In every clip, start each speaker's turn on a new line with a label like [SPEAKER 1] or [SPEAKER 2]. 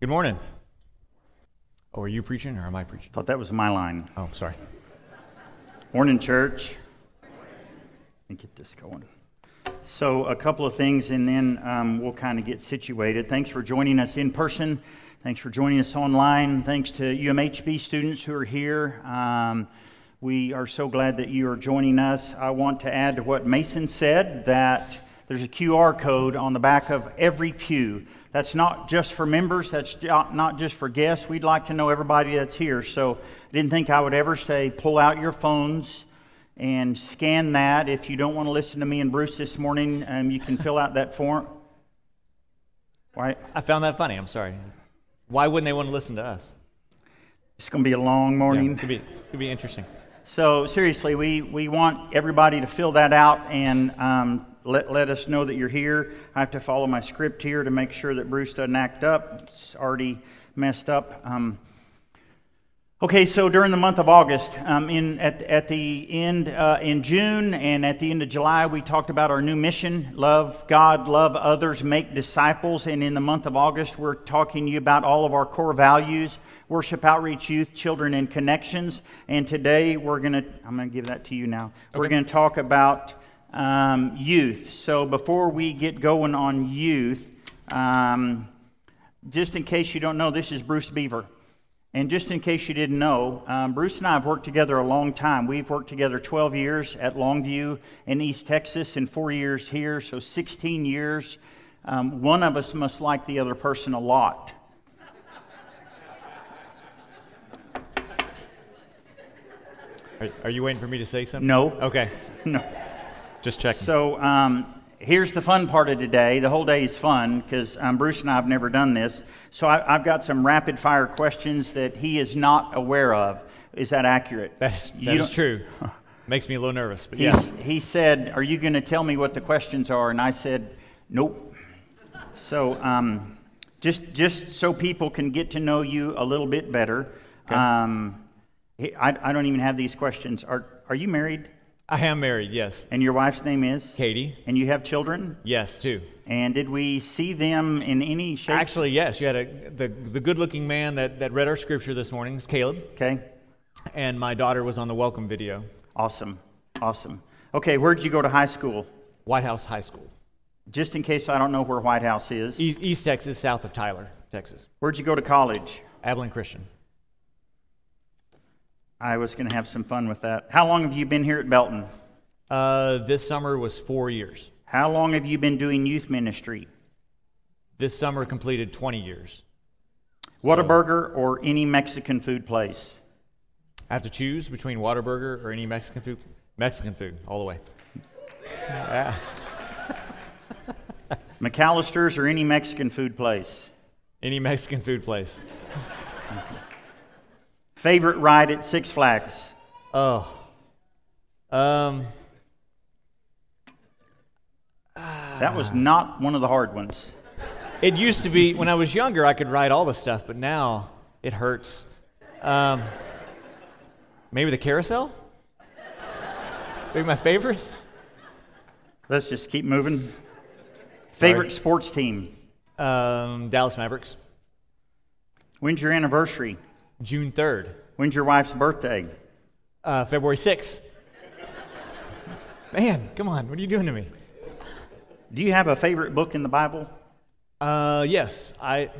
[SPEAKER 1] Good morning. Oh, are you preaching or am I preaching?
[SPEAKER 2] Thought that was my line.
[SPEAKER 1] Oh, sorry.
[SPEAKER 2] Morning, church. Let me get this going. So, a couple of things, and then um, we'll kind of get situated. Thanks for joining us in person. Thanks for joining us online. Thanks to UMHB students who are here. Um, we are so glad that you are joining us. I want to add to what Mason said that there's a QR code on the back of every pew. That's not just for members, that's not just for guests. We'd like to know everybody that's here. So I didn't think I would ever say pull out your phones and scan that. If you don't want to listen to me and Bruce this morning, um, you can fill out that form.
[SPEAKER 1] Why? I found that funny. I'm sorry. Why wouldn't they want to listen to us?
[SPEAKER 2] It's going to be a long morning. Yeah,
[SPEAKER 1] it could be, it could be interesting.
[SPEAKER 2] So, seriously, we, we want everybody to fill that out and um, let, let us know that you're here. I have to follow my script here to make sure that Bruce doesn't act up. It's already messed up. Um, okay, so during the month of August, um, in, at, at the end uh, in June and at the end of July, we talked about our new mission love God, love others, make disciples. And in the month of August, we're talking to you about all of our core values worship, outreach, youth, children, and connections. And today, we're going to, I'm going to give that to you now. Okay. We're going to talk about um, youth. So before we get going on youth, um, just in case you don't know, this is Bruce Beaver. And just in case you didn't know, um, Bruce and I have worked together a long time. We've worked together 12 years at Longview in East Texas and four years here, so 16 years. Um, one of us must like the other person a lot.
[SPEAKER 1] Are, are you waiting for me to say something?
[SPEAKER 2] No.
[SPEAKER 1] Okay.
[SPEAKER 2] No.
[SPEAKER 1] Just checking.
[SPEAKER 2] So um, here's the fun part of today. The whole day is fun because um, Bruce and I have never done this. So I, have got some rapid fire questions that he is not aware of. Is that accurate?
[SPEAKER 1] That's, that is true. Makes me a little nervous, but
[SPEAKER 2] yes. Yeah. He said, Are you going to tell me what the questions are? And I said, Nope. So um, just, just so people can get to know you a little bit better, okay. Um, I, I don't even have these questions. Are, are you married?
[SPEAKER 1] I am married, yes.
[SPEAKER 2] And your wife's name is?
[SPEAKER 1] Katie.
[SPEAKER 2] And you have children?
[SPEAKER 1] Yes, two.
[SPEAKER 2] And did we see them in any shape?
[SPEAKER 1] Actually, yes. You had a, the, the good looking man that, that read our scripture this morning is Caleb.
[SPEAKER 2] Okay.
[SPEAKER 1] And my daughter was on the welcome video.
[SPEAKER 2] Awesome. Awesome. Okay, where did you go to high school?
[SPEAKER 1] Whitehouse High School.
[SPEAKER 2] Just in case I don't know where Whitehouse is.
[SPEAKER 1] East, East Texas, south of Tyler, Texas.
[SPEAKER 2] Where'd you go to college?
[SPEAKER 1] Abilene Christian.
[SPEAKER 2] I was going to have some fun with that. How long have you been here at Belton?
[SPEAKER 1] Uh, this summer was four years.
[SPEAKER 2] How long have you been doing youth ministry?
[SPEAKER 1] This summer completed 20 years.
[SPEAKER 2] Whataburger so, or any Mexican food place?
[SPEAKER 1] I have to choose between Whataburger or any Mexican food. Mexican food, all the way.
[SPEAKER 2] Yeah. McAlister's or any Mexican food place?
[SPEAKER 1] Any Mexican food place.
[SPEAKER 2] Favorite ride at Six Flags?
[SPEAKER 1] Oh. Um.
[SPEAKER 2] That was not one of the hard ones.
[SPEAKER 1] It used to be when I was younger, I could ride all the stuff, but now it hurts. Um, maybe the carousel? Maybe my favorite?
[SPEAKER 2] Let's just keep moving. Favorite Sorry. sports team?
[SPEAKER 1] Um, Dallas Mavericks.
[SPEAKER 2] When's your anniversary?
[SPEAKER 1] June 3rd.
[SPEAKER 2] When's your wife's birthday?
[SPEAKER 1] Uh, February 6th. Man, come on, what are you doing to me?
[SPEAKER 2] Do you have a favorite book in the Bible?
[SPEAKER 1] Uh, yes, I.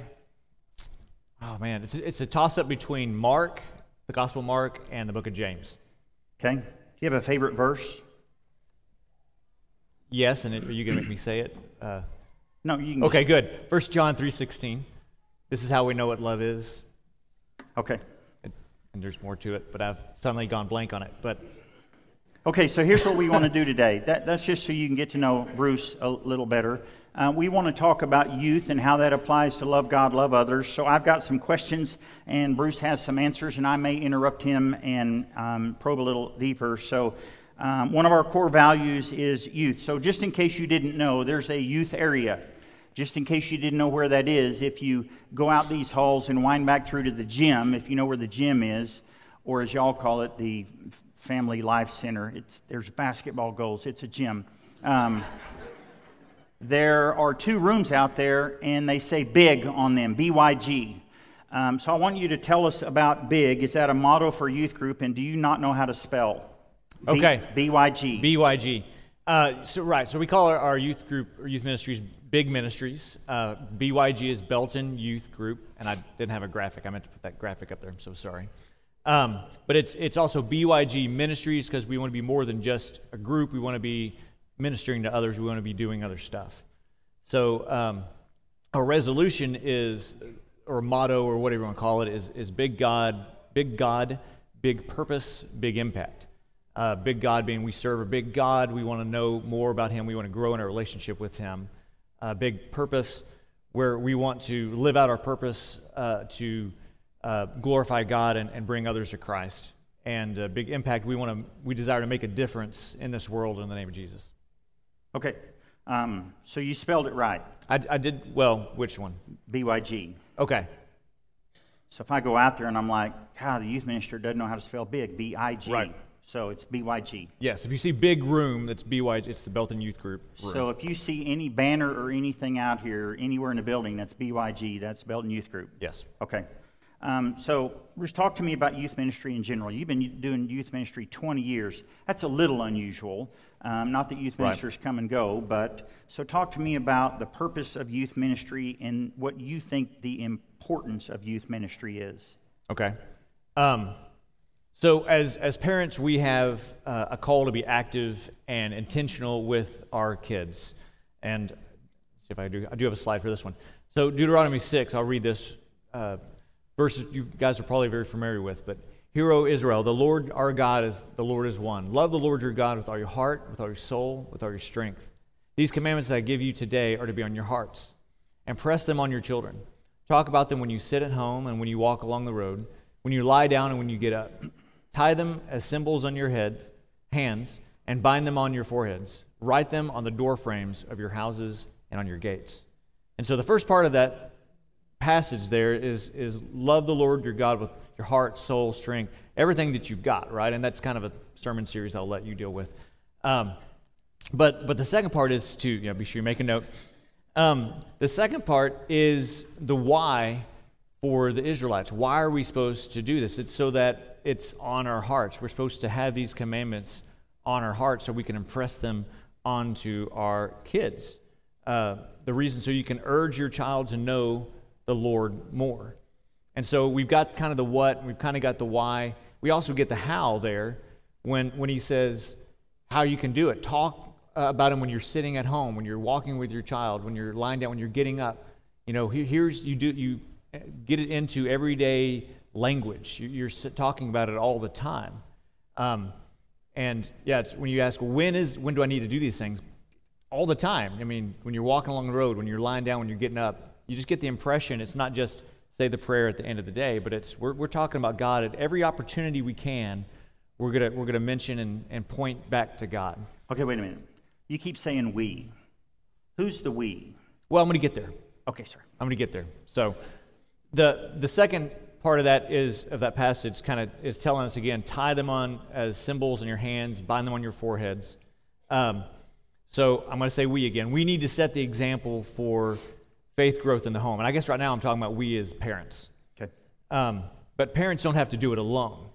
[SPEAKER 1] Oh man, it's a, it's a toss up between Mark, the Gospel Mark, and the Book of James.
[SPEAKER 2] Okay. Do you have a favorite verse?
[SPEAKER 1] Yes, and it, are you going to make me say it?
[SPEAKER 2] Uh, no, you can.
[SPEAKER 1] Okay, good. First John three sixteen. This is how we know what love is.
[SPEAKER 2] Okay.
[SPEAKER 1] And, and there's more to it, but I've suddenly gone blank on it. But
[SPEAKER 2] Okay, so here's what we want to do today. That, that's just so you can get to know Bruce a little better. Uh, we want to talk about youth and how that applies to love God, love others. So I've got some questions, and Bruce has some answers, and I may interrupt him and um, probe a little deeper. So um, one of our core values is youth. So just in case you didn't know, there's a youth area. Just in case you didn't know where that is, if you go out these halls and wind back through to the gym, if you know where the gym is, or as y'all call it, the Family Life Center. It's, there's basketball goals. It's a gym. Um, there are two rooms out there, and they say big on them, BYG. Um, so I want you to tell us about big. Is that a motto for youth group, and do you not know how to spell? B-
[SPEAKER 1] Okay.
[SPEAKER 2] BYG.
[SPEAKER 1] BYG. Uh, so right, so we call our, our youth group or youth ministries big ministries. Uh, BYG is Belton Youth Group, and I didn't have a graphic. I meant to put that graphic up there. I'm so sorry. Um, but it's it's also BYG Ministries because we want to be more than just a group. We want to be ministering to others. We want to be doing other stuff. So um, our resolution is, or motto, or whatever you want to call it, is is big God, big God, big purpose, big impact. Uh, big God being we serve a big God. We want to know more about Him. We want to grow in our relationship with Him. Uh, big purpose, where we want to live out our purpose uh, to uh, glorify God and, and bring others to Christ. And uh, big impact, we want to we desire to make a difference in this world in the name of Jesus.
[SPEAKER 2] Okay. Um, so you spelled it right,
[SPEAKER 1] I, I did well. Which one?
[SPEAKER 2] BYG.
[SPEAKER 1] Okay.
[SPEAKER 2] So if I go out there and I'm like, God, the youth minister doesn't know how to spell big, B I G.
[SPEAKER 1] Right.
[SPEAKER 2] So it's BYG.
[SPEAKER 1] Yes. If you see big room, that's BYG. It's the Belton Youth Group. Room.
[SPEAKER 2] So if you see any banner or anything out here, anywhere in the building that's BYG, that's Belton Youth Group.
[SPEAKER 1] yes.
[SPEAKER 2] Okay. Um, so, just talk to me about youth ministry in general. You've been doing youth ministry 20 years. That's a little unusual. Um, not that youth
[SPEAKER 1] Right.
[SPEAKER 2] ministers come and go, but so talk to me about the purpose of youth ministry and what you think the importance of youth ministry is.
[SPEAKER 1] Okay. Um, so, as, as parents, we have uh, a call to be active and intentional with our kids. And if I do, I do have a slide for this one. So, Deuteronomy 6, I'll read this uh, verse you guys are probably very familiar with. But, Hear, O Israel, the Lord our God is the Lord is one. Love the Lord your God with all your heart, with all your soul, with all your strength. These commandments that I give you today are to be on your hearts, and press them on your children. Talk about them when you sit at home and when you walk along the road, when you lie down and when you get up. Tie them as symbols on your heads, hands, and bind them on your foreheads. Write them on the door frames of your houses and on your gates. And so the first part of that passage there is, is love the Lord your God with your heart, soul, strength, everything that you've got, right? And that's kind of a sermon series I'll let you deal with. Um, but, but the second part is to, you know, be sure you make a note. Um, the second part is the why for the Israelites. Why are we supposed to do this? It's so that it's on our hearts. We're supposed to have these commandments on our hearts so we can impress them onto our kids. Uh, the reason so you can urge your child to know the Lord more. And so we've got kind of the what, we've kind of got the why. We also get the how there when, when he says how you can do it. Talk uh, about him when you're sitting at home, when you're walking with your child, when you're lying down, when you're getting up. You know, here's you do you uh, get it into everyday language. You- You're talking about it all the time. Um, and yeah, it's when you ask when is when do I need to do these things? All the time. I mean, when you're walking along the road, when you're lying down, when you're getting up, you just get the impression it's not just say the prayer at the end of the day, but it's we're, we're talking about God at every opportunity we can. We're gonna we're gonna mention and, and point back to God.
[SPEAKER 2] Okay, wait a minute. You keep saying we. Who's the we?
[SPEAKER 1] Well, I'm gonna get there.
[SPEAKER 2] Okay, sir.
[SPEAKER 1] I'm going to get there. So, the the second part of that is of that passage kind of is telling us again: tie them on as symbols in your hands, bind them on your foreheads. Um, so I'm going to say we again. We need to set the example for faith growth in the home, and I guess right now I'm talking about we as parents.
[SPEAKER 2] Okay.
[SPEAKER 1] Um, but parents don't have to do it alone.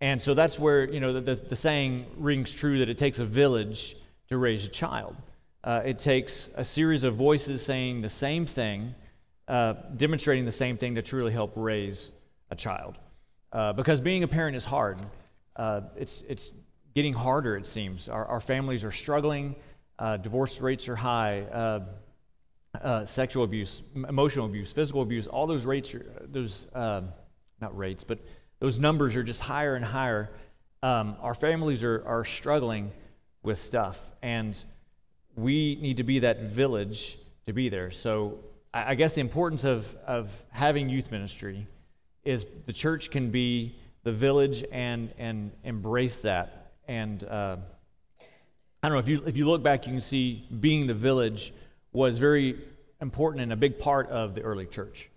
[SPEAKER 1] And so that's where, you know, the, the, the saying rings true that it takes a village to raise a child. Uh, it takes a series of voices saying the same thing, uh, demonstrating the same thing to truly help raise a child. Uh, because being a parent is hard. Uh, it's, it's getting harder, it seems. Our, our families are struggling, uh, divorce rates are high. Uh, uh, sexual abuse, emotional abuse, physical abuse, all those rates, are, those, not rates, but those numbers are just higher and higher. Um, our families are, are struggling with stuff, and we need to be that village to be there. So I, guess the importance of, of having youth ministry is the church can be the village and, and embrace that. And uh, I don't know if you if you look back, you can see being the village was very important and a big part of the early church.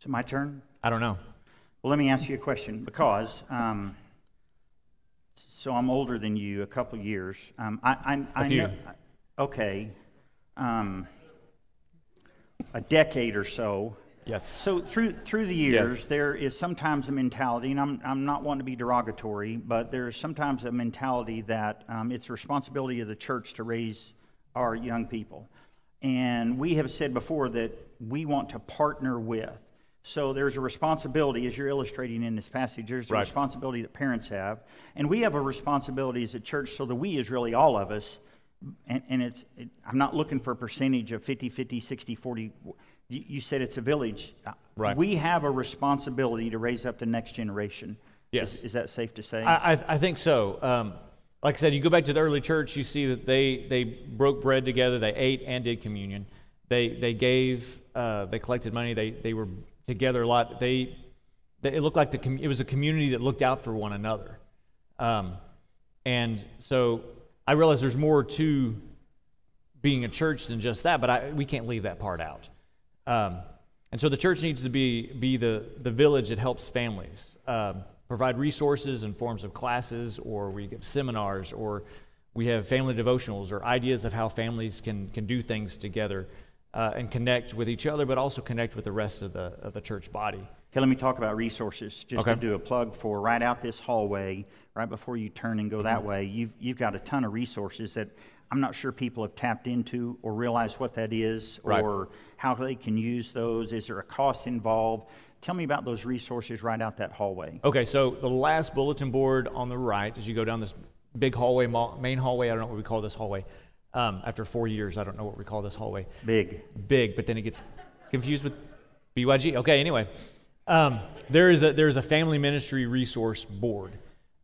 [SPEAKER 2] Is it my turn?
[SPEAKER 1] I don't know.
[SPEAKER 2] Well, let me ask you a question because um, so I'm older than you, a couple years. Um, I, I, I
[SPEAKER 1] few.
[SPEAKER 2] know, okay, um, a decade or so.
[SPEAKER 1] Yes.
[SPEAKER 2] So through through the years, there is sometimes a mentality, and I'm I'm not wanting to be derogatory, but there's sometimes a mentality that um, it's the responsibility of the church to raise our young people, and we have said before that we want to partner with. So there's a responsibility, as you're illustrating in this passage. There's a
[SPEAKER 1] Right.
[SPEAKER 2] responsibility that parents have, and we have a responsibility as a church. So the we is really all of us and, and it's, it, I'm not looking for a percentage of 50, 50, 60, 40. You, you said it's a village. Uh,
[SPEAKER 1] Right.
[SPEAKER 2] We have a responsibility to raise up the next generation.
[SPEAKER 1] Yes.
[SPEAKER 2] Is, is that safe to say?
[SPEAKER 1] I, I, I think so. Um, like I said, you go back to the early church, you see that they, they broke bread together, they ate and did communion. They, they gave, uh, they collected money, they, they were together a lot. They, they, it looked like the, com- it was a community that looked out for one another. Um, and so I realize there's more to being a church than just that, but I, we can't leave that part out. Um, and so the church needs to be, be the, the village that helps families, um, provide resources in forms of classes, or we give seminars, or we have family devotionals, or ideas of how families can, can do things together uh, and connect with each other, but also connect with the rest of the, of the church body.
[SPEAKER 2] Okay, let me talk about resources. Just
[SPEAKER 1] Okay.
[SPEAKER 2] to do a plug for right out this hallway, right before you turn and go that
[SPEAKER 1] Mm-hmm.
[SPEAKER 2] way, you've, you've got a ton of resources that I'm not sure people have tapped into or realize what that is
[SPEAKER 1] Right.
[SPEAKER 2] or how they can use those. Is there a cost involved? Tell me about those resources right out that hallway.
[SPEAKER 1] Okay, so the last bulletin board on the right, as you go down this big hallway, main hallway, I don't know what we call this hallway. Um, after four years, I don't know what we call this hallway.
[SPEAKER 2] Big.
[SPEAKER 1] Big, but then it gets confused with BYG. Okay, anyway, um, there is a there's a family ministry resource board,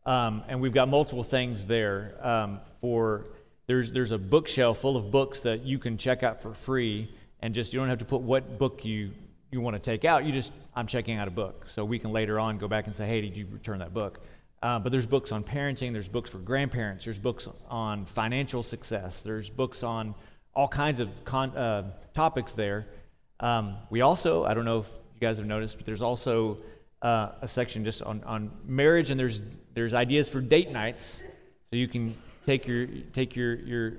[SPEAKER 1] um, and we've got multiple things there. Um, for there's there's a bookshelf full of books that you can check out for free, and just you don't have to put what book you you want to take out. You just I'm checking out a book, so we can later on go back and say, hey, did you return that book? Uh, but there's books on parenting, there's books for grandparents, there's books on financial success, there's books on all kinds of con- uh, topics there. Um, we also, I don't know if you guys have noticed, but there's also uh, a section just on, on marriage, and there's there's ideas for date nights, so you can take your take your your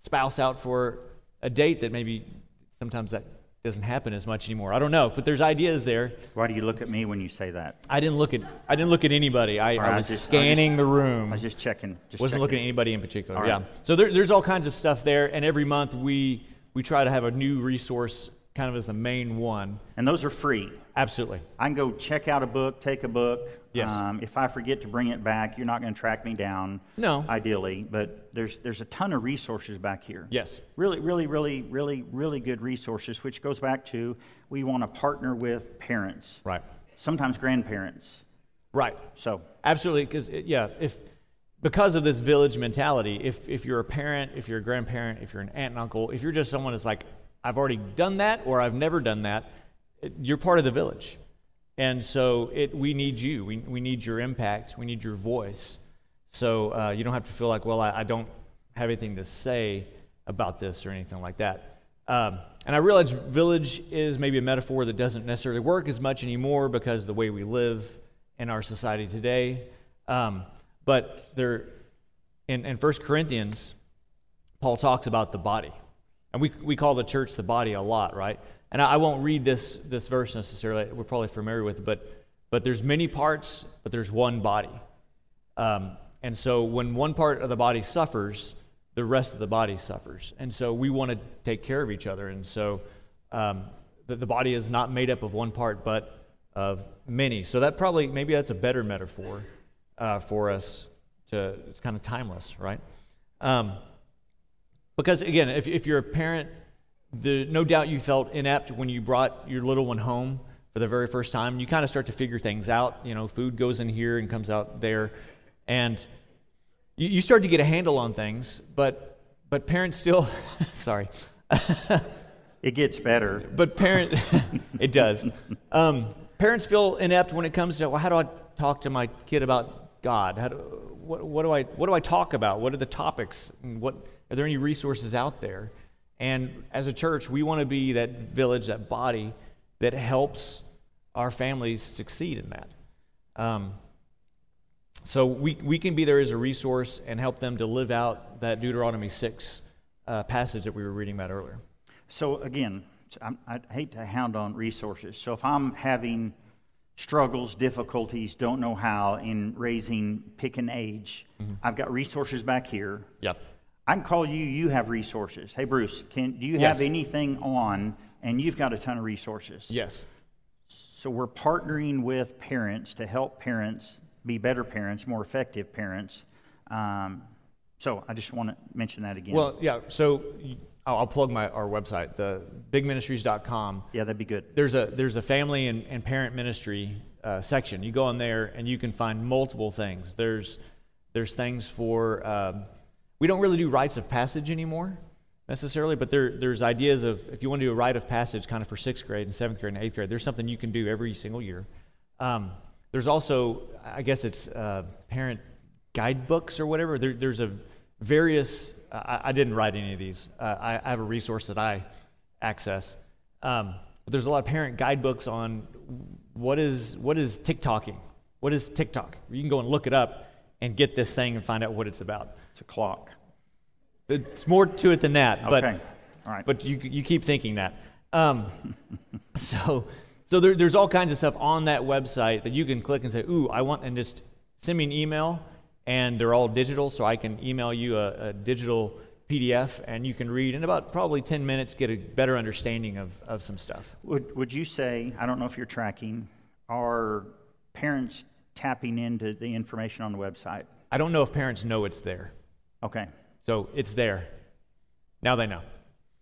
[SPEAKER 1] spouse out for a date that maybe sometimes that doesn't happen as much anymore. I don't know, but there's ideas there.
[SPEAKER 2] Why do you look at me when you say that?
[SPEAKER 1] I didn't look at I didn't look at anybody. I,
[SPEAKER 2] right,
[SPEAKER 1] I
[SPEAKER 2] I
[SPEAKER 1] was
[SPEAKER 2] just- I was
[SPEAKER 1] scanning the room.
[SPEAKER 2] I was just checking. Just
[SPEAKER 1] Wasn't
[SPEAKER 2] checking.
[SPEAKER 1] looking at anybody in particular. Yeah. So there, there's all kinds of stuff there, and every month we we try to have a new resource kind of as the main one.
[SPEAKER 2] And those are free.
[SPEAKER 1] Absolutely.
[SPEAKER 2] I can go check out a book, take a book.
[SPEAKER 1] Yes.
[SPEAKER 2] Um, if I forget to bring it back, you're not going to track me down.
[SPEAKER 1] No.
[SPEAKER 2] Ideally, but there's there's a ton of resources back here.
[SPEAKER 1] Yes.
[SPEAKER 2] Really, really, really, really, really good resources, which goes back to we want to partner with parents,
[SPEAKER 1] Right.
[SPEAKER 2] sometimes grandparents.
[SPEAKER 1] Right.
[SPEAKER 2] So
[SPEAKER 1] Absolutely, because yeah, if because of this village mentality, if if you're a parent, if you're a grandparent, if you're an aunt and uncle, if you're just someone that's like, I've already done that or I've never done that, you're part of the village, and so it we need you. We we need your impact. We need your voice. So uh, you don't have to feel like, well, I, I don't have anything to say about this or anything like that. Um, and I realize village is maybe a metaphor that doesn't necessarily work as much anymore because the way we live in our society today. Um, but there, in, in 1 Corinthians, Paul talks about the body. And we, we call the church the body a lot, right? And I, I won't read this, this verse necessarily. We're probably familiar with it, but, but there's many parts, but there's one body. Um, and so when one part of the body suffers, the rest of the body suffers. And so we want to take care of each other. And so um, the, the body is not made up of one part, but of many. So that probably, maybe that's a better metaphor uh, for us to, it's kind of timeless, right? Um, because again, if, if you're a parent, the, no doubt you felt inept when you brought your little one home for the very first time. You kind of start to figure things out. You know, food goes in here and comes out there. And you, you start to get a handle on things, but, but parents still, sorry,
[SPEAKER 2] it gets better.
[SPEAKER 1] but parent, it does. Um, parents feel inept when it comes to well, how do I talk to my kid about God? How do, what, what do I what do I talk about? What are the topics? And what are there any resources out there? And as a church, we want to be that village, that body that helps our families succeed in that. Um, so we, we can be there as a resource and help them to live out that Deuteronomy 6 uh, passage that we were reading about earlier.
[SPEAKER 2] So again, I'm, I hate to hound on resources. So if I'm having struggles, difficulties, don't know how in raising pick an age, mm-hmm. I've got resources back here.
[SPEAKER 1] Yep.
[SPEAKER 2] I can call you. You have resources. Hey, Bruce, can do you yes. have anything on? And you've got a ton of resources.
[SPEAKER 1] Yes.
[SPEAKER 2] So we're partnering with parents to help parents be better parents, more effective parents. Um, so I just want to mention that again.
[SPEAKER 1] Well, yeah. So I'll plug my our website, the bigministries.com.
[SPEAKER 2] Yeah, that'd be good.
[SPEAKER 1] There's a there's a family and, and parent ministry uh, section. You go in there and you can find multiple things. There's there's things for um, we don't really do rites of passage anymore necessarily, but there, there's ideas of if you want to do a rite of passage kind of for sixth grade and seventh grade and eighth grade, there's something you can do every single year. Um, there's also, I guess it's uh, parent guidebooks or whatever. There, there's a various, I, I, didn't write any of these. Uh, I, I, have a resource that I access. Um, but there's a lot of parent guidebooks on what is, what is TikToking? What is TikTok? You can go and look it up and get this thing and find out what it's about.
[SPEAKER 2] It's a clock.
[SPEAKER 1] It's more to it than that, but
[SPEAKER 2] okay. All right.
[SPEAKER 1] but you you keep thinking that. Um, so so there, there's all kinds of stuff on that website that you can click and say, "Ooh, I want," and just send me an email, and they're all digital, so I can email you a, a digital PDF, and you can read in about probably 10 minutes, get a better understanding of, of some stuff.
[SPEAKER 2] Would Would you say? I don't know if you're tracking. Are parents tapping into the information on the website?
[SPEAKER 1] I don't know if parents know it's there.
[SPEAKER 2] Okay.
[SPEAKER 1] So it's there. Now they know.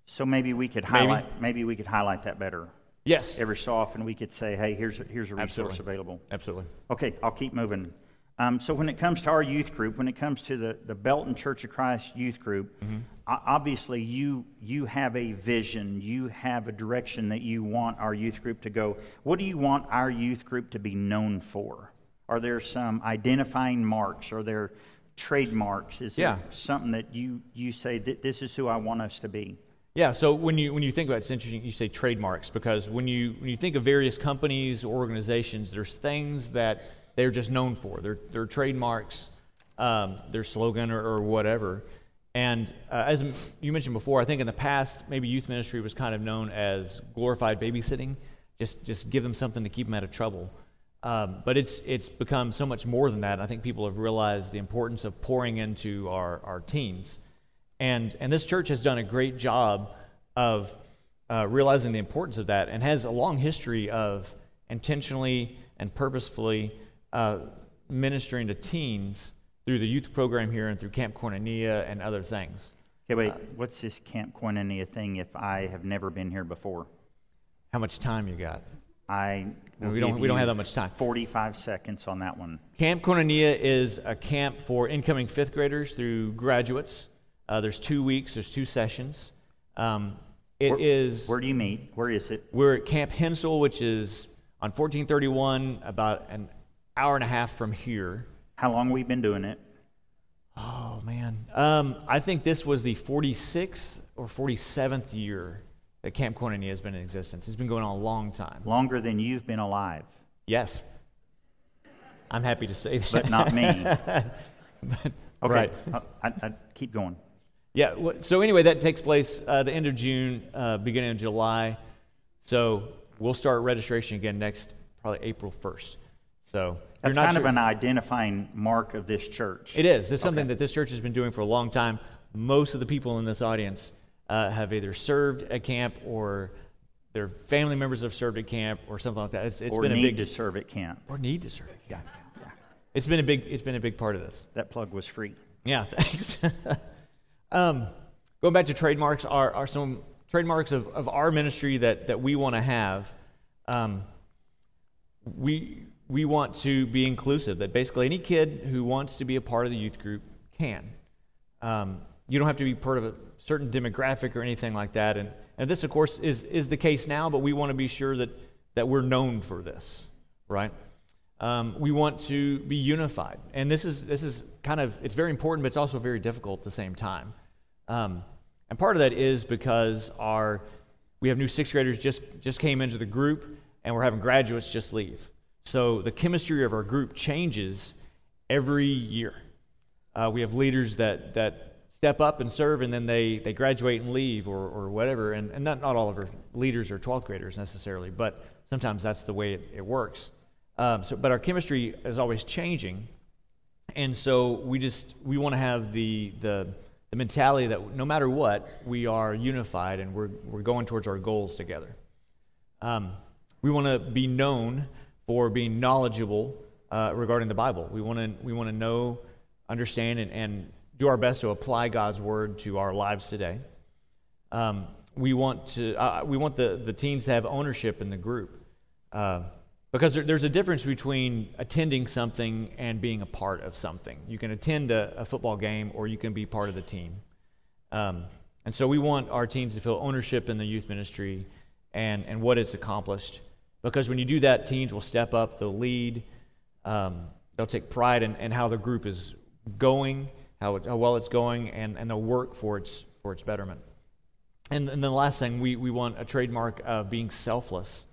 [SPEAKER 2] So maybe we could highlight maybe, maybe we could highlight that better.
[SPEAKER 1] Yes.
[SPEAKER 2] Every so often we could say, hey, here's a, here's a resource
[SPEAKER 1] Absolutely.
[SPEAKER 2] available.
[SPEAKER 1] Absolutely.
[SPEAKER 2] Okay, I'll keep moving. Um, so when it comes to our youth group, when it comes to the, the Belton Church of Christ youth group, mm-hmm. obviously you you have a vision, you have a direction that you want our youth group to go. What do you want our youth group to be known for? Are there some identifying marks? Are there trademarks? Is yeah. something that you, you say that this is who I want us to be?
[SPEAKER 1] Yeah, so when you when you think about it, it's interesting you say trademarks because when you when you think of various companies or organizations, there's things that they're just known for. They're they're trademarks, um, their slogan or, or whatever. And uh, as you mentioned before, I think in the past maybe youth ministry was kind of known as glorified babysitting. Just just give them something to keep them out of trouble. Um, but it's, it's become so much more than that. I think people have realized the importance of pouring into our, our teens. And, and this church has done a great job of uh, realizing the importance of that and has a long history of intentionally and purposefully uh, ministering to teens through the youth program here and through Camp Koinonia and other things.
[SPEAKER 2] Okay, wait, uh, what's this Camp Koinonia thing if I have never been here before?
[SPEAKER 1] How much time you got?
[SPEAKER 2] I
[SPEAKER 1] we don't we don't have that much time.
[SPEAKER 2] 45 seconds on that one.
[SPEAKER 1] Camp Koinonia is a camp for incoming fifth graders through graduates. Uh, there's two weeks. There's two sessions. Um, it
[SPEAKER 2] where,
[SPEAKER 1] is.
[SPEAKER 2] Where do you meet? Where is it?
[SPEAKER 1] We're at Camp Hensel, which is on 1431, about an hour and a half from here.
[SPEAKER 2] How long we been doing it?
[SPEAKER 1] Oh man, um, I think this was the 46th or 47th year that Camp Koinonia has been in existence. It's been going on a long time.
[SPEAKER 2] Longer than you've been alive.
[SPEAKER 1] Yes. I'm happy to say that.
[SPEAKER 2] But not me.
[SPEAKER 1] but,
[SPEAKER 2] okay.
[SPEAKER 1] Right.
[SPEAKER 2] I, I, keep going.
[SPEAKER 1] Yeah. So anyway, that takes place uh, the end of June, uh, beginning of July. So we'll start registration again next, probably April 1st. So
[SPEAKER 2] that's kind sure. of an identifying mark of this church.
[SPEAKER 1] It is. It's something okay. that this church has been doing for a long time. Most of the people in this audience uh, have either served at camp or their family members have served at camp or something like that. It's,
[SPEAKER 2] it's
[SPEAKER 1] or been a big
[SPEAKER 2] to serve at camp.
[SPEAKER 1] Or need to serve at camp. Yeah. yeah. It's been a big. It's been a big part of this.
[SPEAKER 2] That plug was free.
[SPEAKER 1] Yeah. Thanks. um, going back to trademarks, are are some trademarks of, of our ministry that that we want to have. Um, we we want to be inclusive. That basically any kid who wants to be a part of the youth group can. Um, you don't have to be part of a certain demographic or anything like that. And, and this, of course, is, is the case now, but we want to be sure that, that we're known for this, right? Um, we want to be unified. And this is, this is kind of, it's very important, but it's also very difficult at the same time. Um, and part of that is because our, we have new sixth graders just, just came into the group, and we're having graduates just leave. So the chemistry of our group changes, every year. Uh, we have leaders that, that step up and serve, and then they, they graduate and leave or, or whatever. And, and not, not all of our leaders are 12th graders necessarily, but sometimes that's the way it, it works. Um, so, but our chemistry is always changing. And so we just we want to have the, the, the mentality that no matter what, we are unified and we're, we're going towards our goals together. Um, we want to be known for being knowledgeable uh, regarding the Bible. We want to we want to know, understand, and, and do our best to apply God's word to our lives today. Um, we want to uh, we want the, the teens to have ownership in the group uh, because there, there's a difference between attending something and being a part of something. You can attend a, a football game or you can be part of the team. Um, and so we want our teens to feel ownership in the youth ministry and, and what it's accomplished. Because when you do that, teens will step up, they'll lead, um, they'll take pride in, in how the group is going how, it, how well it's going, and, and they'll work for its, for its betterment. And, and then the last thing, we, we want a trademark of being selfless,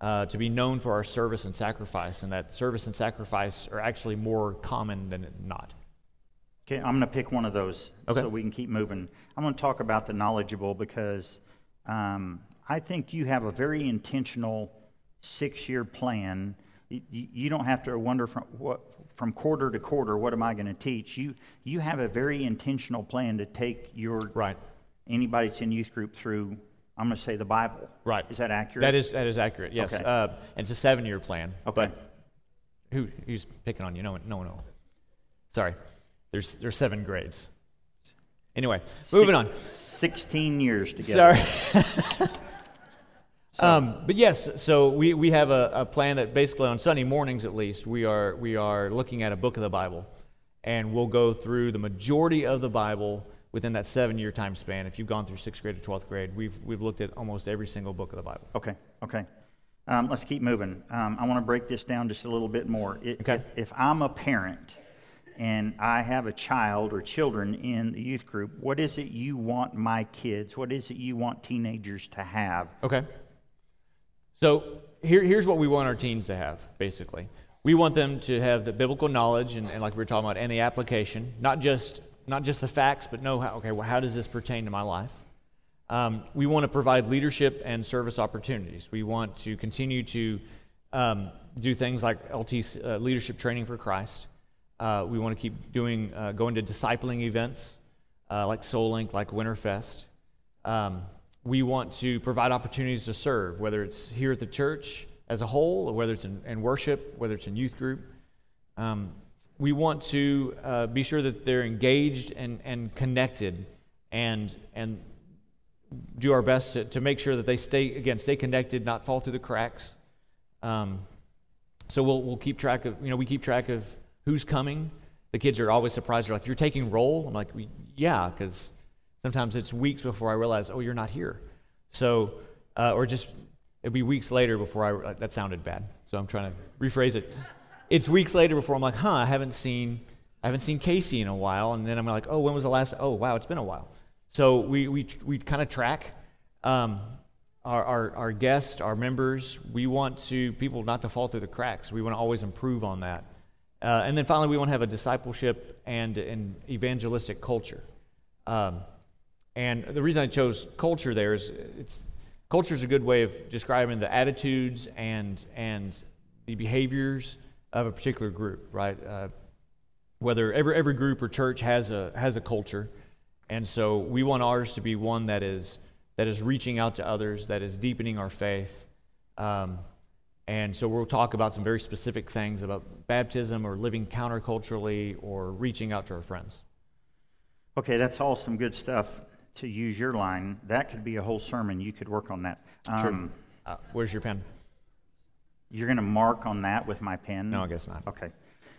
[SPEAKER 1] uh, to be known for our service and sacrifice, and that service and sacrifice are actually more common than not.
[SPEAKER 2] Okay, I'm going to pick one of those okay. so we can keep moving. I'm going to talk about the knowledgeable because um, I think you have a very intentional six year plan. You, you, don't have to wonder from what, from quarter to quarter, what am I going to teach? You, you have a very intentional plan to take your
[SPEAKER 1] right.
[SPEAKER 2] anybody that's in youth group through. I'm going to say the Bible.
[SPEAKER 1] Right.
[SPEAKER 2] Is that accurate?
[SPEAKER 1] That is that is accurate. Yes. Okay. Uh, and it's a seven year plan.
[SPEAKER 2] Okay.
[SPEAKER 1] But who who's picking on you? No one. No one. No. Sorry. There's there's seven grades. Anyway, moving on.
[SPEAKER 2] Sixteen years together.
[SPEAKER 1] Sorry. Um, but yes, so we, we have a, a, plan that basically on Sunday mornings at least, we are, we are looking at a book of the Bible. And we'll go through the majority of the Bible within that seven year time span. If you've gone through sixth grade or 12th grade, we've, we've looked at almost every single book of the Bible.
[SPEAKER 2] Okay, okay. Um, let's keep moving. Um, I want to break this down just a little bit more. It,
[SPEAKER 1] okay.
[SPEAKER 2] If, if I'm a parent and I have a child or children in the youth group, what is it you want my kids, what is it you want teenagers to have?
[SPEAKER 1] Okay. So here, here's what we want our teens to have, basically. We want them to have the biblical knowledge, and, and like we were talking about, and the application, not just, not just the facts, but know how, okay, well, how does this pertain to my life? Um, we want to provide leadership and service opportunities. We want to continue to um, do things like LT uh, leadership training for Christ. Uh, we want to keep doing, uh, going to discipling events uh, like Soul Link, like Winterfest. Um, we want to provide opportunities to serve, whether it's here at the church as a whole, or whether it's in, in worship, whether it's in youth group. Um, we want to uh, be sure that they're engaged and, and connected and, and do our best to, to make sure that they stay, again, stay connected, not fall through the cracks. Um, so we'll, we'll keep track of, you know, we keep track of who's coming. The kids are always surprised. They're like, You're taking roll? I'm like, Yeah, because Sometimes it's weeks before I realize, oh, you're not here. So, uh, or just it'll be weeks later before I, that sounded bad. So I'm trying to rephrase it. It's weeks later before I'm like, huh, I haven't seen, I haven't seen Casey in a while. And then I'm like, oh, when was the last, oh, wow, it's been a while. So we, we, we kind of track um, our, our, our guests, our members. We want to, people not to fall through the cracks. We want to always improve on that. Uh, and then finally, we want to have a discipleship and an evangelistic culture. Um, and the reason I chose culture there is it's culture is a good way of describing the attitudes and and the behaviors of a particular group, right? Uh, whether every every group or church has a has a culture, and so we want ours to be one that is that is reaching out to others, that is deepening our faith. Um, and so we'll talk about some very specific things about baptism or living counterculturally or reaching out to our friends.
[SPEAKER 2] Okay, that's all some good stuff to use your line, that could be a whole sermon. You could work on that.
[SPEAKER 1] Um, uh, where's your pen?
[SPEAKER 2] You're going to mark on that with my pen?
[SPEAKER 1] No, I guess not.
[SPEAKER 2] Okay.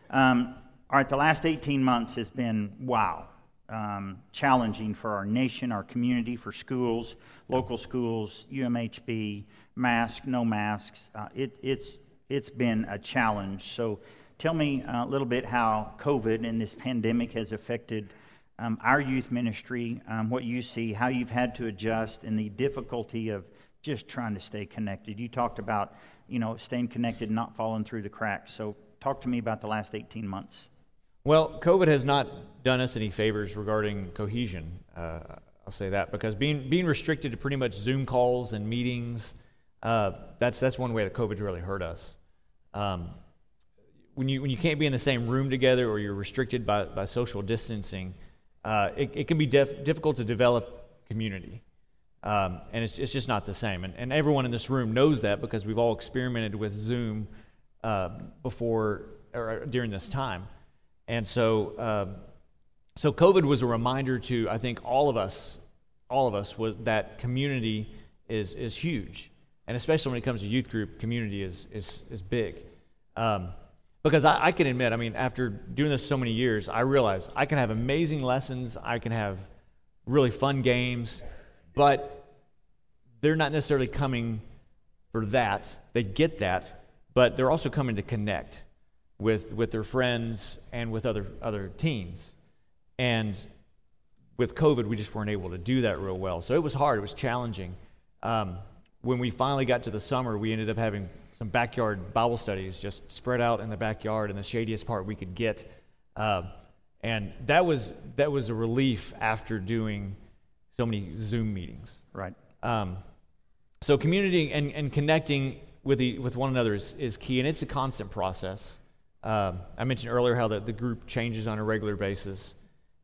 [SPEAKER 2] Um, all right, the last 18 months has been wow. Um, challenging for our nation, our community, for schools, local schools, UMHB, mask, no masks. Uh, it, it's, it's been a challenge. So tell me a little bit how COVID and this pandemic has affected um, our youth ministry, um, what you see, how you've had to adjust, and the difficulty of just trying to stay connected. You talked about, you know, staying connected, not falling through the cracks. So, talk to me about the last 18 months.
[SPEAKER 1] Well, COVID has not done us any favors regarding cohesion. Uh, I'll say that because being being restricted to pretty much Zoom calls and meetings, uh, that's that's one way that COVID's really hurt us. Um, when you when you can't be in the same room together or you're restricted by, by social distancing, uh, it, it can be def- difficult to develop community. Um, and it's, it's just not the same. And, and everyone in this room knows that because we've all experimented with Zoom uh, before or during this time. And so, uh, so COVID was a reminder to I think all of us, all of us, was that community is is huge, and especially when it comes to youth group, community is is is big. Um, because I, I, can admit, I mean, after doing this so many years, I realize I can have amazing lessons, I can have really fun games, but they're not necessarily coming for that. They get that, but they're also coming to connect with, with their friends and with other, other teens. And with COVID, we just weren't able to do that real well. So it was hard, it was challenging. Um, when we finally got to the summer, we ended up having some backyard Bible studies just spread out in the backyard in the shadiest part we could get. Uh, and that was, that was a relief after doing so many Zoom meetings.
[SPEAKER 2] Right.
[SPEAKER 1] Um, so community and, and connecting with, the, with one another is, is key, and it's a constant process. Um, I mentioned earlier how the, the group changes on a regular basis.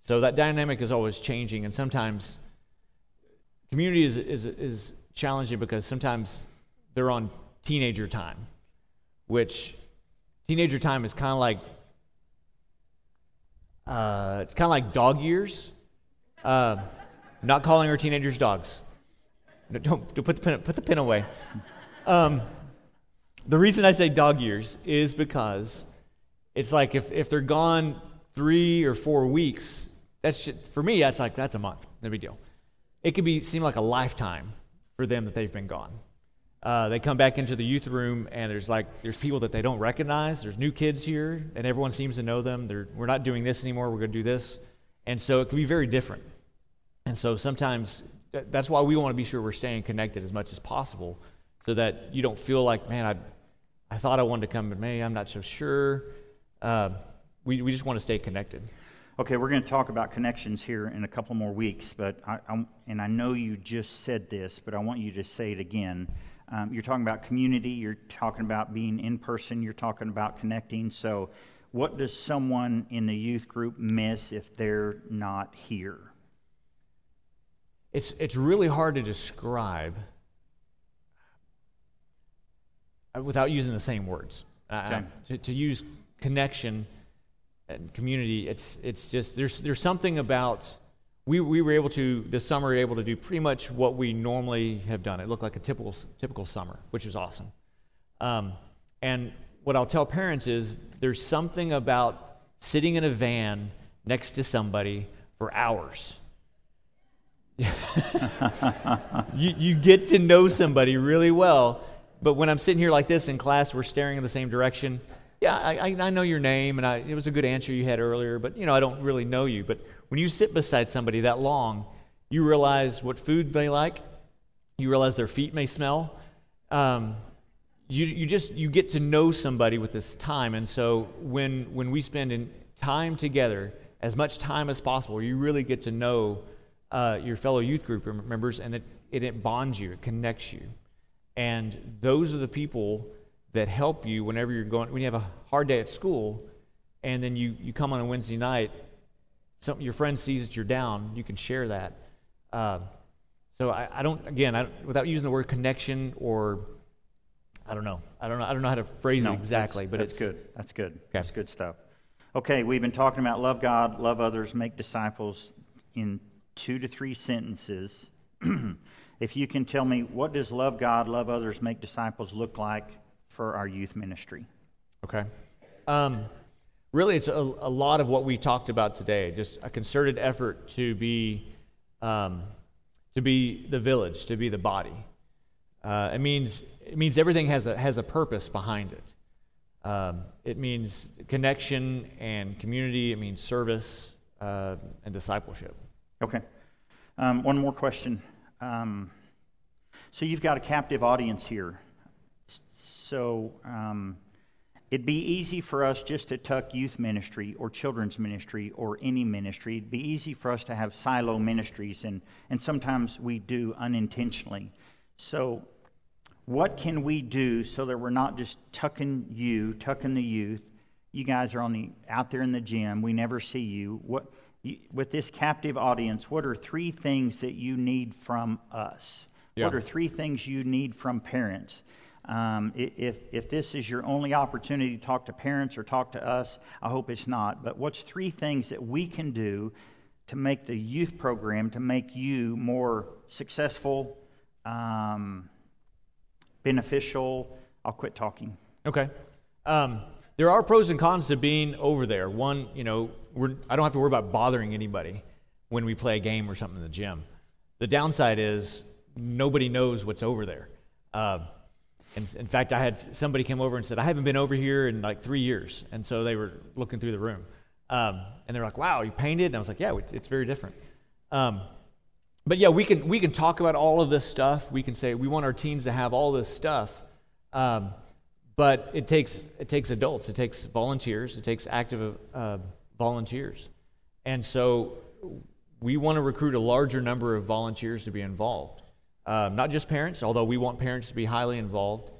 [SPEAKER 1] So that dynamic is always changing, and sometimes community is, is, is challenging because sometimes they're on teenager time, which teenager time is kind of like uh, it's kind of like dog years. Uh, not calling our teenagers dogs. No, don't, don't put the pin, put the pin away. Um, the reason I say dog years is because it's like if, if they're gone three or four weeks, that's just, for me, that's like that's a month. No big deal. It could be seem like a lifetime for them that they've been gone. Uh, they come back into the youth room and there's like there's people that they don't recognize. There's new kids here and everyone seems to know them. They're, we're not doing this anymore. We're going to do this. And so it can be very different. And so sometimes that's why we want to be sure we're staying connected as much as possible so that you don't feel like man i, I thought i wanted to come but maybe i'm not so sure. Uh, we, we just want to stay connected.
[SPEAKER 2] Okay, we're going to talk about connections here in a couple more weeks, but I, I, and I know you just said this, but I want you to say it again. Um, you're talking about community, you're talking about being in person, you're talking about connecting. So, what does someone in the youth group miss if they're not here?
[SPEAKER 1] It's, it's really hard to describe uh, without using the same words. Uh, okay. To, to use connection and community, it's, it's just, there's, there's something about we, we were able to this summer able to do pretty much what we normally have done. It looked like a typical typical summer, which was awesome. Um, and what I'll tell parents is there's something about sitting in a van next to somebody for hours. you, you get to know somebody really well, but when I'm sitting here like this in class, we're staring in the same direction. Yeah, I, I know your name, and I, it was a good answer you had earlier, but you know I don't really know you. But when you sit beside somebody that long, you realize what food they like. You realize their feet may smell. Um, you, you just you get to know somebody with this time, and so when when we spend in time together, as much time as possible, you really get to know uh, your fellow youth group members, and it, it, it bonds you, it connects you, and those are the people that help you whenever you're going when you have a hard day at school, and then you you come on a Wednesday night some, your friend sees that you're down, you can share that. Uh, so I, I, don't, again, I, without using the word connection or, I don't know, I don't know, I don't know how to phrase no, it exactly,
[SPEAKER 2] that's,
[SPEAKER 1] but
[SPEAKER 2] that's
[SPEAKER 1] it's
[SPEAKER 2] good. That's good. Okay. That's good stuff. Okay, we've been talking about love God, love others, make disciples in two to three sentences. if you can tell me what does love God, love others, make disciples look like for our youth ministry?
[SPEAKER 1] Okay. Um, really, it's a, a, lot of what we talked about today. Just a concerted effort to be, um, to be the village, to be the body. Uh, it means it means everything has a has a purpose behind it. Um, it means connection and community. It means service uh, and discipleship.
[SPEAKER 2] Okay. Um, one more question. Um, so you've got a captive audience here. So um, it'd be easy for us just to tuck youth ministry or children's ministry or any ministry. It'd be easy for us to have silo ministries, and, and sometimes we do unintentionally. So, what can we do so that we're not just tucking you, tucking the youth? You guys are on the, out there in the gym. We never see you. What, you, with this captive audience, what are three things that you need from us?
[SPEAKER 1] Yeah.
[SPEAKER 2] What are three things you need from parents? Um, if, if this is your only opportunity to talk to parents or talk to us, I hope it's not. But what's three things that we can do to make the youth program, to make you more successful, um, beneficial? I'll quit talking.
[SPEAKER 1] Okay. Um, there are pros and cons to being over there. One, you know, I don't have to worry about bothering anybody when we play a game or something in the gym. The downside is nobody knows what's over there. Uh, and in fact, I had somebody come over and said, I haven't been over here in like three years. And so they were looking through the room. Um, and they're like, wow, you painted? And I was like, yeah, it's, it's very different. Um, but yeah, we can we can talk about all of this stuff. We can say we want our teens to have all this stuff, um, but it takes it takes adults, it takes volunteers, it takes active uh, volunteers, and so we want to recruit a larger number of volunteers to be involved, um, not just parents, although we want parents to be highly involved.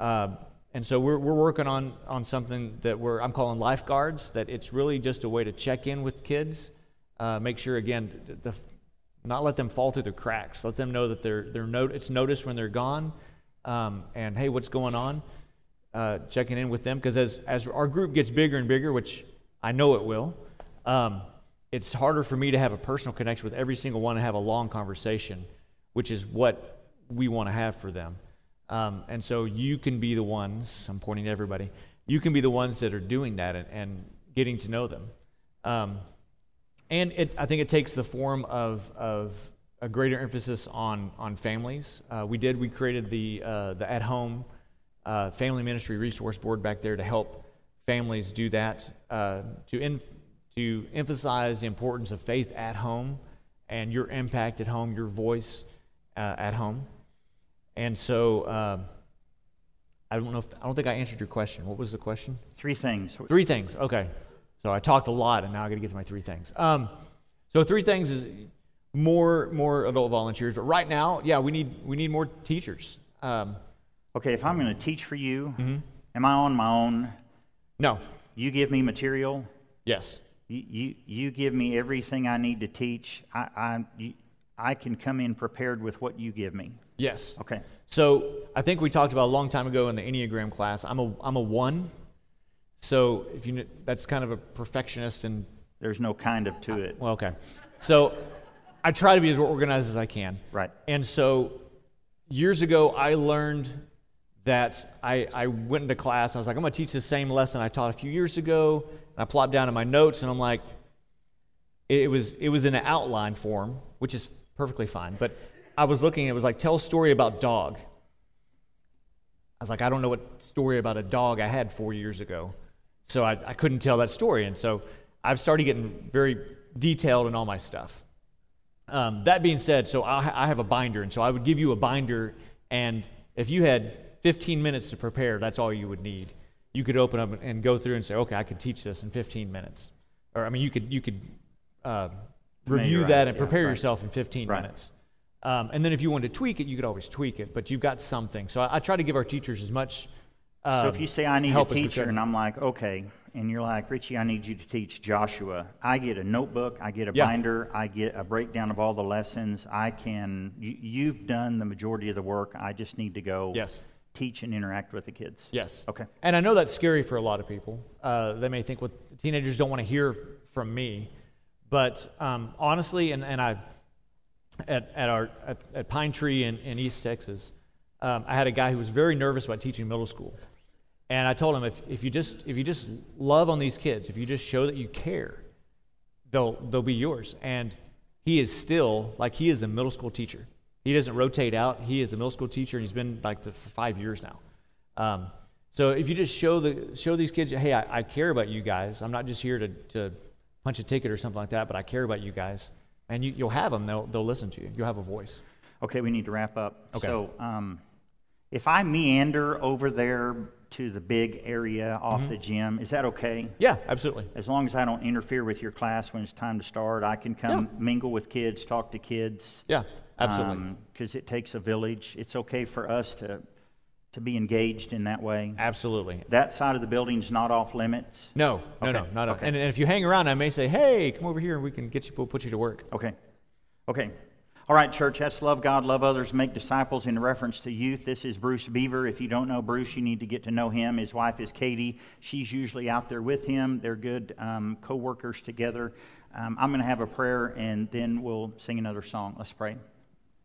[SPEAKER 1] Um, and so we're, we're working on, on something that we're, I'm calling lifeguards, that it's really just a way to check in with kids, uh, make sure, again, th- the, not let them fall through the cracks. Let them know that they're, they're not, it's noticed when they're gone, um, and hey, what's going on? Uh, checking in with them, because as, as our group gets bigger and bigger, which I know it will, um, it's harder for me to have a personal connection with every single one and have a long conversation, which is what we want to have for them. Um, and so you can be the ones, I'm pointing to everybody, you can be the ones that are doing that and, and getting to know them. Um, and it, I think it takes the form of, of a greater emphasis on, on families. Uh, we did, we created the, uh, the at home uh, family ministry resource board back there to help families do that, uh, to, in, to emphasize the importance of faith at home and your impact at home, your voice uh, at home. And so uh, I don't know if, I don't think I answered your question. What was the question?
[SPEAKER 2] Three things.
[SPEAKER 1] Three things. Okay. So I talked a lot, and now I got to get to my three things. Um, so three things is more more adult volunteers, but right now, yeah, we need we need more teachers. Um,
[SPEAKER 2] Okay, if I'm going to teach for you,
[SPEAKER 1] Mm-hmm.
[SPEAKER 2] am I on my own?
[SPEAKER 1] no.
[SPEAKER 2] You give me material.
[SPEAKER 1] Yes.
[SPEAKER 2] You, you, you give me everything I need to teach. I, I, you, I can come in prepared with what you give me.
[SPEAKER 1] Yes.
[SPEAKER 2] Okay.
[SPEAKER 1] So I think we talked about a long time ago in the Enneagram class. I'm a I'm a one. So if you that's kind of a perfectionist and
[SPEAKER 2] There's no kind of to it.
[SPEAKER 1] well, okay. So I try to be as organized as I can.
[SPEAKER 2] Right.
[SPEAKER 1] And so years ago, I learned that I, I went into class. And I was like, I'm going to teach the same lesson I taught a few years ago. And I plopped down in my notes, and I'm like, it, it was it was in an outline form, which is perfectly fine. But I was looking. It was like tell a story about dog. I was like, I don't know what story about a dog I had four years ago, so I, I couldn't tell that story. And so I've started getting very detailed in all my stuff. Um, that being said, so I, I have a binder, and so I would give you a binder, and if you had 15 minutes to prepare, that's all you would need. You could open up and go through and say, okay, I could teach this in 15 minutes, or I mean, you could you could uh, review
[SPEAKER 2] you're
[SPEAKER 1] that and
[SPEAKER 2] Yeah,
[SPEAKER 1] prepare
[SPEAKER 2] right.
[SPEAKER 1] yourself in 15
[SPEAKER 2] Right.
[SPEAKER 1] minutes. Um, and then if you want to tweak it, you could always tweak it, but you've got something. So I, I try to give our teachers as much. Um,
[SPEAKER 2] So if you say I need a teacher, and I'm like, okay, and you're like, Richie, I need you to teach Joshua. I get a notebook, I get a
[SPEAKER 1] Yeah.
[SPEAKER 2] binder, I get a breakdown of all the lessons. I can. You, you've done the majority of the work. I just need to go
[SPEAKER 1] Yes.
[SPEAKER 2] teach and interact with the kids.
[SPEAKER 1] Yes.
[SPEAKER 2] Okay.
[SPEAKER 1] And I know that's scary for a lot of people. Uh, they may think, well, teenagers don't want to hear from me. But um, honestly, and, and I, at, at, our, at, at Pine Tree in, in East Texas, um, I had a guy who was very nervous about teaching middle school. And I told him, if, if, you just, if you just love on these kids, if you just show that you care, they'll, they'll be yours. And he is still, like, he is the middle school teacher. He doesn't rotate out. He is the middle school teacher, and he's been like the, for five years now. Um, so if you just show the show these kids, hey, I, I care about you guys. I'm not just here to, to punch a ticket or something like that, but I care about you guys. And you, you'll have them. They'll, they'll listen to you. You'll have a voice.
[SPEAKER 2] Okay, we need to wrap up.
[SPEAKER 1] Okay.
[SPEAKER 2] So, um, if I meander over there to the big area off
[SPEAKER 1] Mm-hmm.
[SPEAKER 2] the gym. Is that okay?
[SPEAKER 1] Yeah, absolutely.
[SPEAKER 2] As long as I don't interfere with your class when it's time to start, I can come mingle with kids, talk to kids.
[SPEAKER 1] Yeah, absolutely.
[SPEAKER 2] Because it takes a village. It's okay for us to, to be engaged in that way.
[SPEAKER 1] absolutely.
[SPEAKER 2] That side of the building's not off limits.
[SPEAKER 1] No, no, no, not.
[SPEAKER 2] Okay.
[SPEAKER 1] and, and if you hang around, I may say, "Hey, come over here, and we can get you, we'll put you to work."
[SPEAKER 2] Okay. Okay. All right, church, that's love God, love others, make disciples in reference to youth. This is Bruce Beaver. If you don't know Bruce, you need to get to know him. His wife is Katie. She's usually out there with him. They're good um, co workers together. Um, I'm going to have a prayer and then we'll sing another song. Let's pray.